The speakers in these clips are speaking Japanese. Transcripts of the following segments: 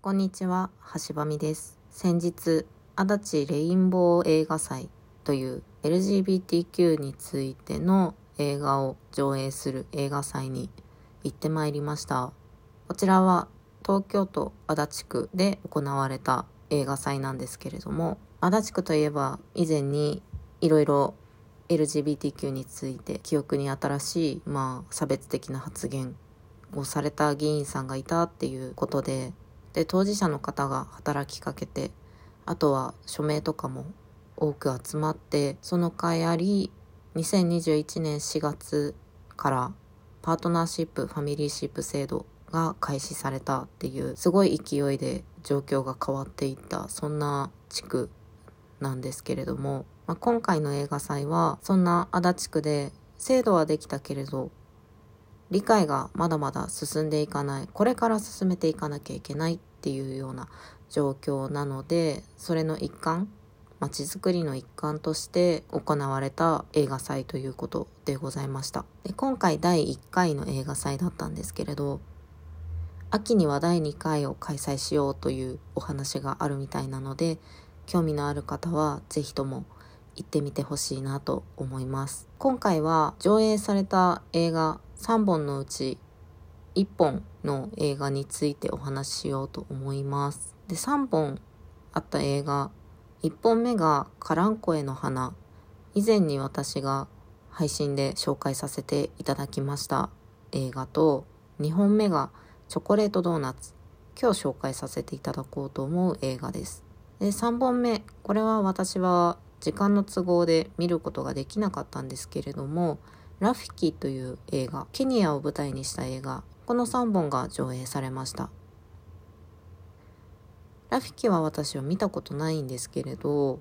こんにちは、橋場美です。先日、足立レインボー映画祭という LGBTQ についての映画を上映する映画祭に行ってまいりました。こちらは東京都足立区で行われた映画祭なんですけれども、足立区といえば以前にいろいろ LGBTQ について記憶に新しい、まあ、差別的な発言をされた議員さんがいたっていうことでで当事者の方が働きかけてあとは署名とかも多く集まってその会あり2021年4月からパートナーシップファミリーシップ制度が開始されたっていうすごい勢いで状況が変わっていったそんな地区なんですけれども、まあ、今回の映画祭はそんな足立区で制度はできたけれど理解がまだまだ進んでいかないこれから進めていかなきゃいけないていうような状況なのでそれの一環まちづくりの一環として行われた映画祭ということでございました。で今回第1回の映画祭だったんですけれど秋には第2回を開催しようというお話があるみたいなので興味のある方は是非とも行ってみてほしいなと思います。今回は上映された映画3本のうち1本の映画についてお話ししようと思います。で3本あった映画1本目が「カランコエの花」以前に私が配信で紹介させていただきました映画と2本目が「チョコレートドーナツ」今日紹介させていただこうと思う映画です。で3本目これは私は時間の都合で見ることができなかったんですけれどもラフィキという映画ケニアを舞台にした映画この3本が上映されました。ラフィキは私は見たことないんですけれど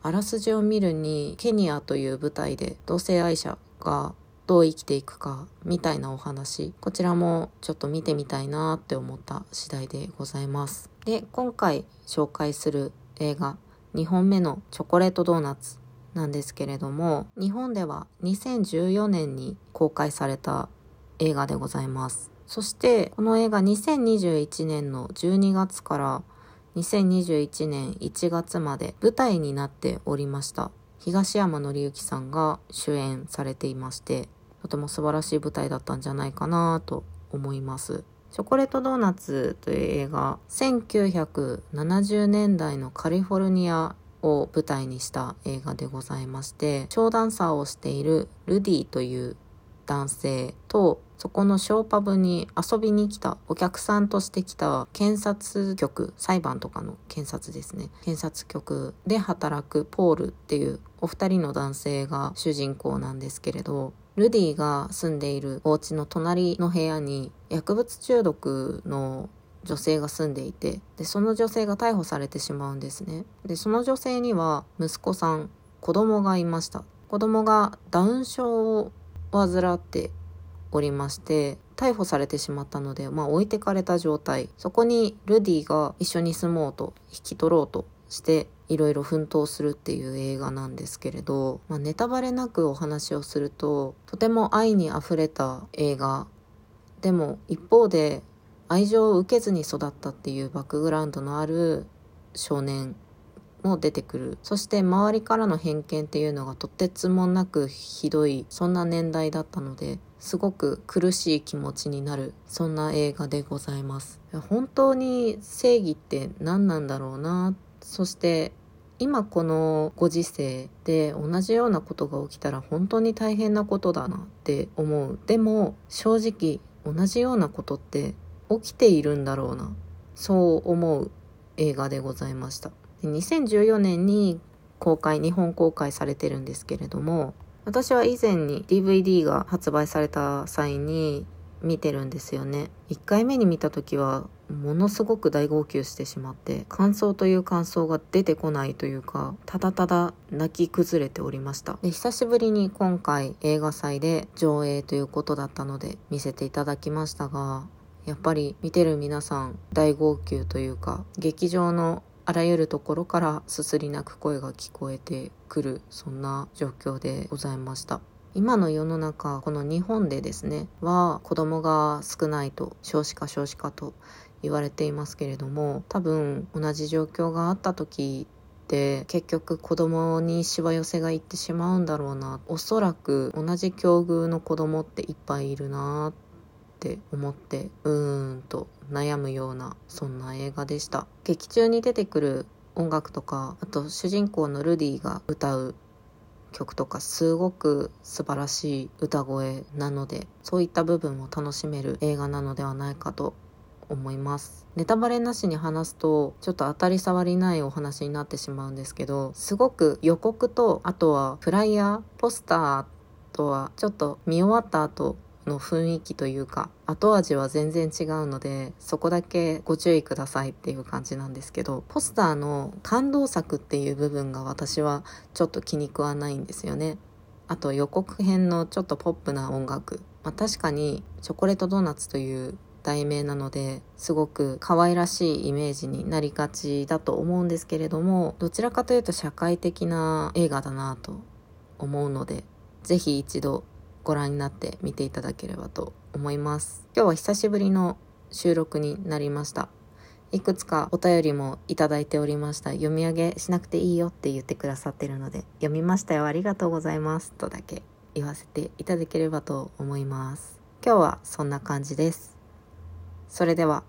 あらすじを見るにケニアという舞台で同性愛者がどう生きていくかみたいなお話こちらもちょっと見てみたいなって思った次第でございます。で今回紹介する映画2本目のチョコレートドーナツなんですけれども日本では2014年に公開された映画でございます。そしてこの映画2021年の12月から2021年1月まで舞台になっておりました東山紀之さんが主演されていましてとても素晴らしい舞台だったんじゃないかなと思います。チョコレートドーナツという映画1970年代のカリフォルニアを舞台にした映画でございましてショーダンサーをしているルディという男性とそこのショーパブに遊びに来たお客さんとして来た検察局裁判とかの検察ですね。検察局で働くポールっていうお二人の男性が主人公なんですけれどルディが住んでいるお家の隣の部屋に薬物中毒の女性が住んでいてでその女性が逮捕されてしまうんですね。でその女性には息子さん子供がいました。子供がダウン症を患っておりまして逮捕されてしまったので、まあ、置いてかれた状態。そこにルディが一緒に住もうと引き取ろうとしていろいろ奮闘するっていう映画なんですけれど、まあ、ネタバレなくお話をするととても愛にあふれた映画。でも一方で愛情を受けずに育ったっていうバックグラウンドのある少年も出てくる。そして周りからの偏見っていうのがとてつもなくひどい。そんな年代だったのですごく苦しい気持ちになる。そんな映画でございます。本当に正義って何なんだろうな。そして今このご時世で同じようなことが起きたら本当に大変なことだなって思う。でも正直同じようなことって起きているんだろうな。そう思う映画でございました。2014年に公開日本公開されてるんですけれども私は以前に DVD が発売された際に見てるんですよね。1回目に見た時はものすごく大号泣してしまって感想という感想が出てこないというかただただ泣き崩れておりました。で久しぶりに今回映画祭で上映ということだったので見せていただきましたがやっぱり見てる皆さん大号泣というか劇場のあらゆるところからすすり泣く声が聞こえてくるそんな状況でございました。今の世の中この日本でですねは子供が少ないと少子化少子化と言われていますけれども多分同じ状況があった時って結局子供にしわ寄せがいってしまうんだろうな。おそらく同じ境遇の子供っていっぱいいるなって思ってうーんと悩むようなそんな映画でした。劇中に出てくる音楽とかあと主人公のルディが歌う曲とかすごく素晴らしい歌声なのでそういった部分も楽しめる映画なのではないかと思います。ネタバレなしに話すとちょっと当たり障りないお話になってしまうんですけどすごく予告とあとはフライヤーポスターとはちょっと見終わった後の雰囲気というか後味は全然違うのでそこだけご注意くださいっていう感じなんですけどポスターの感動作っていう部分が私はちょっと気に食わないんですよね。あと予告編のちょっとポップな音楽、まあ、確かにチョコレートドーナツという題名なのですごく可愛らしいイメージになりがちだと思うんですけれどもどちらかというと社会的な映画だなと思うのでぜひ一度ご覧になって見ていただければと思います。今日は久しぶりの収録になりました。いくつかお便りもいただいておりました。読み上げしなくていいよって言ってくださってるので、読みましたよ、ありがとうございますとだけ言わせていただければと思います。今日はそんな感じです。それでは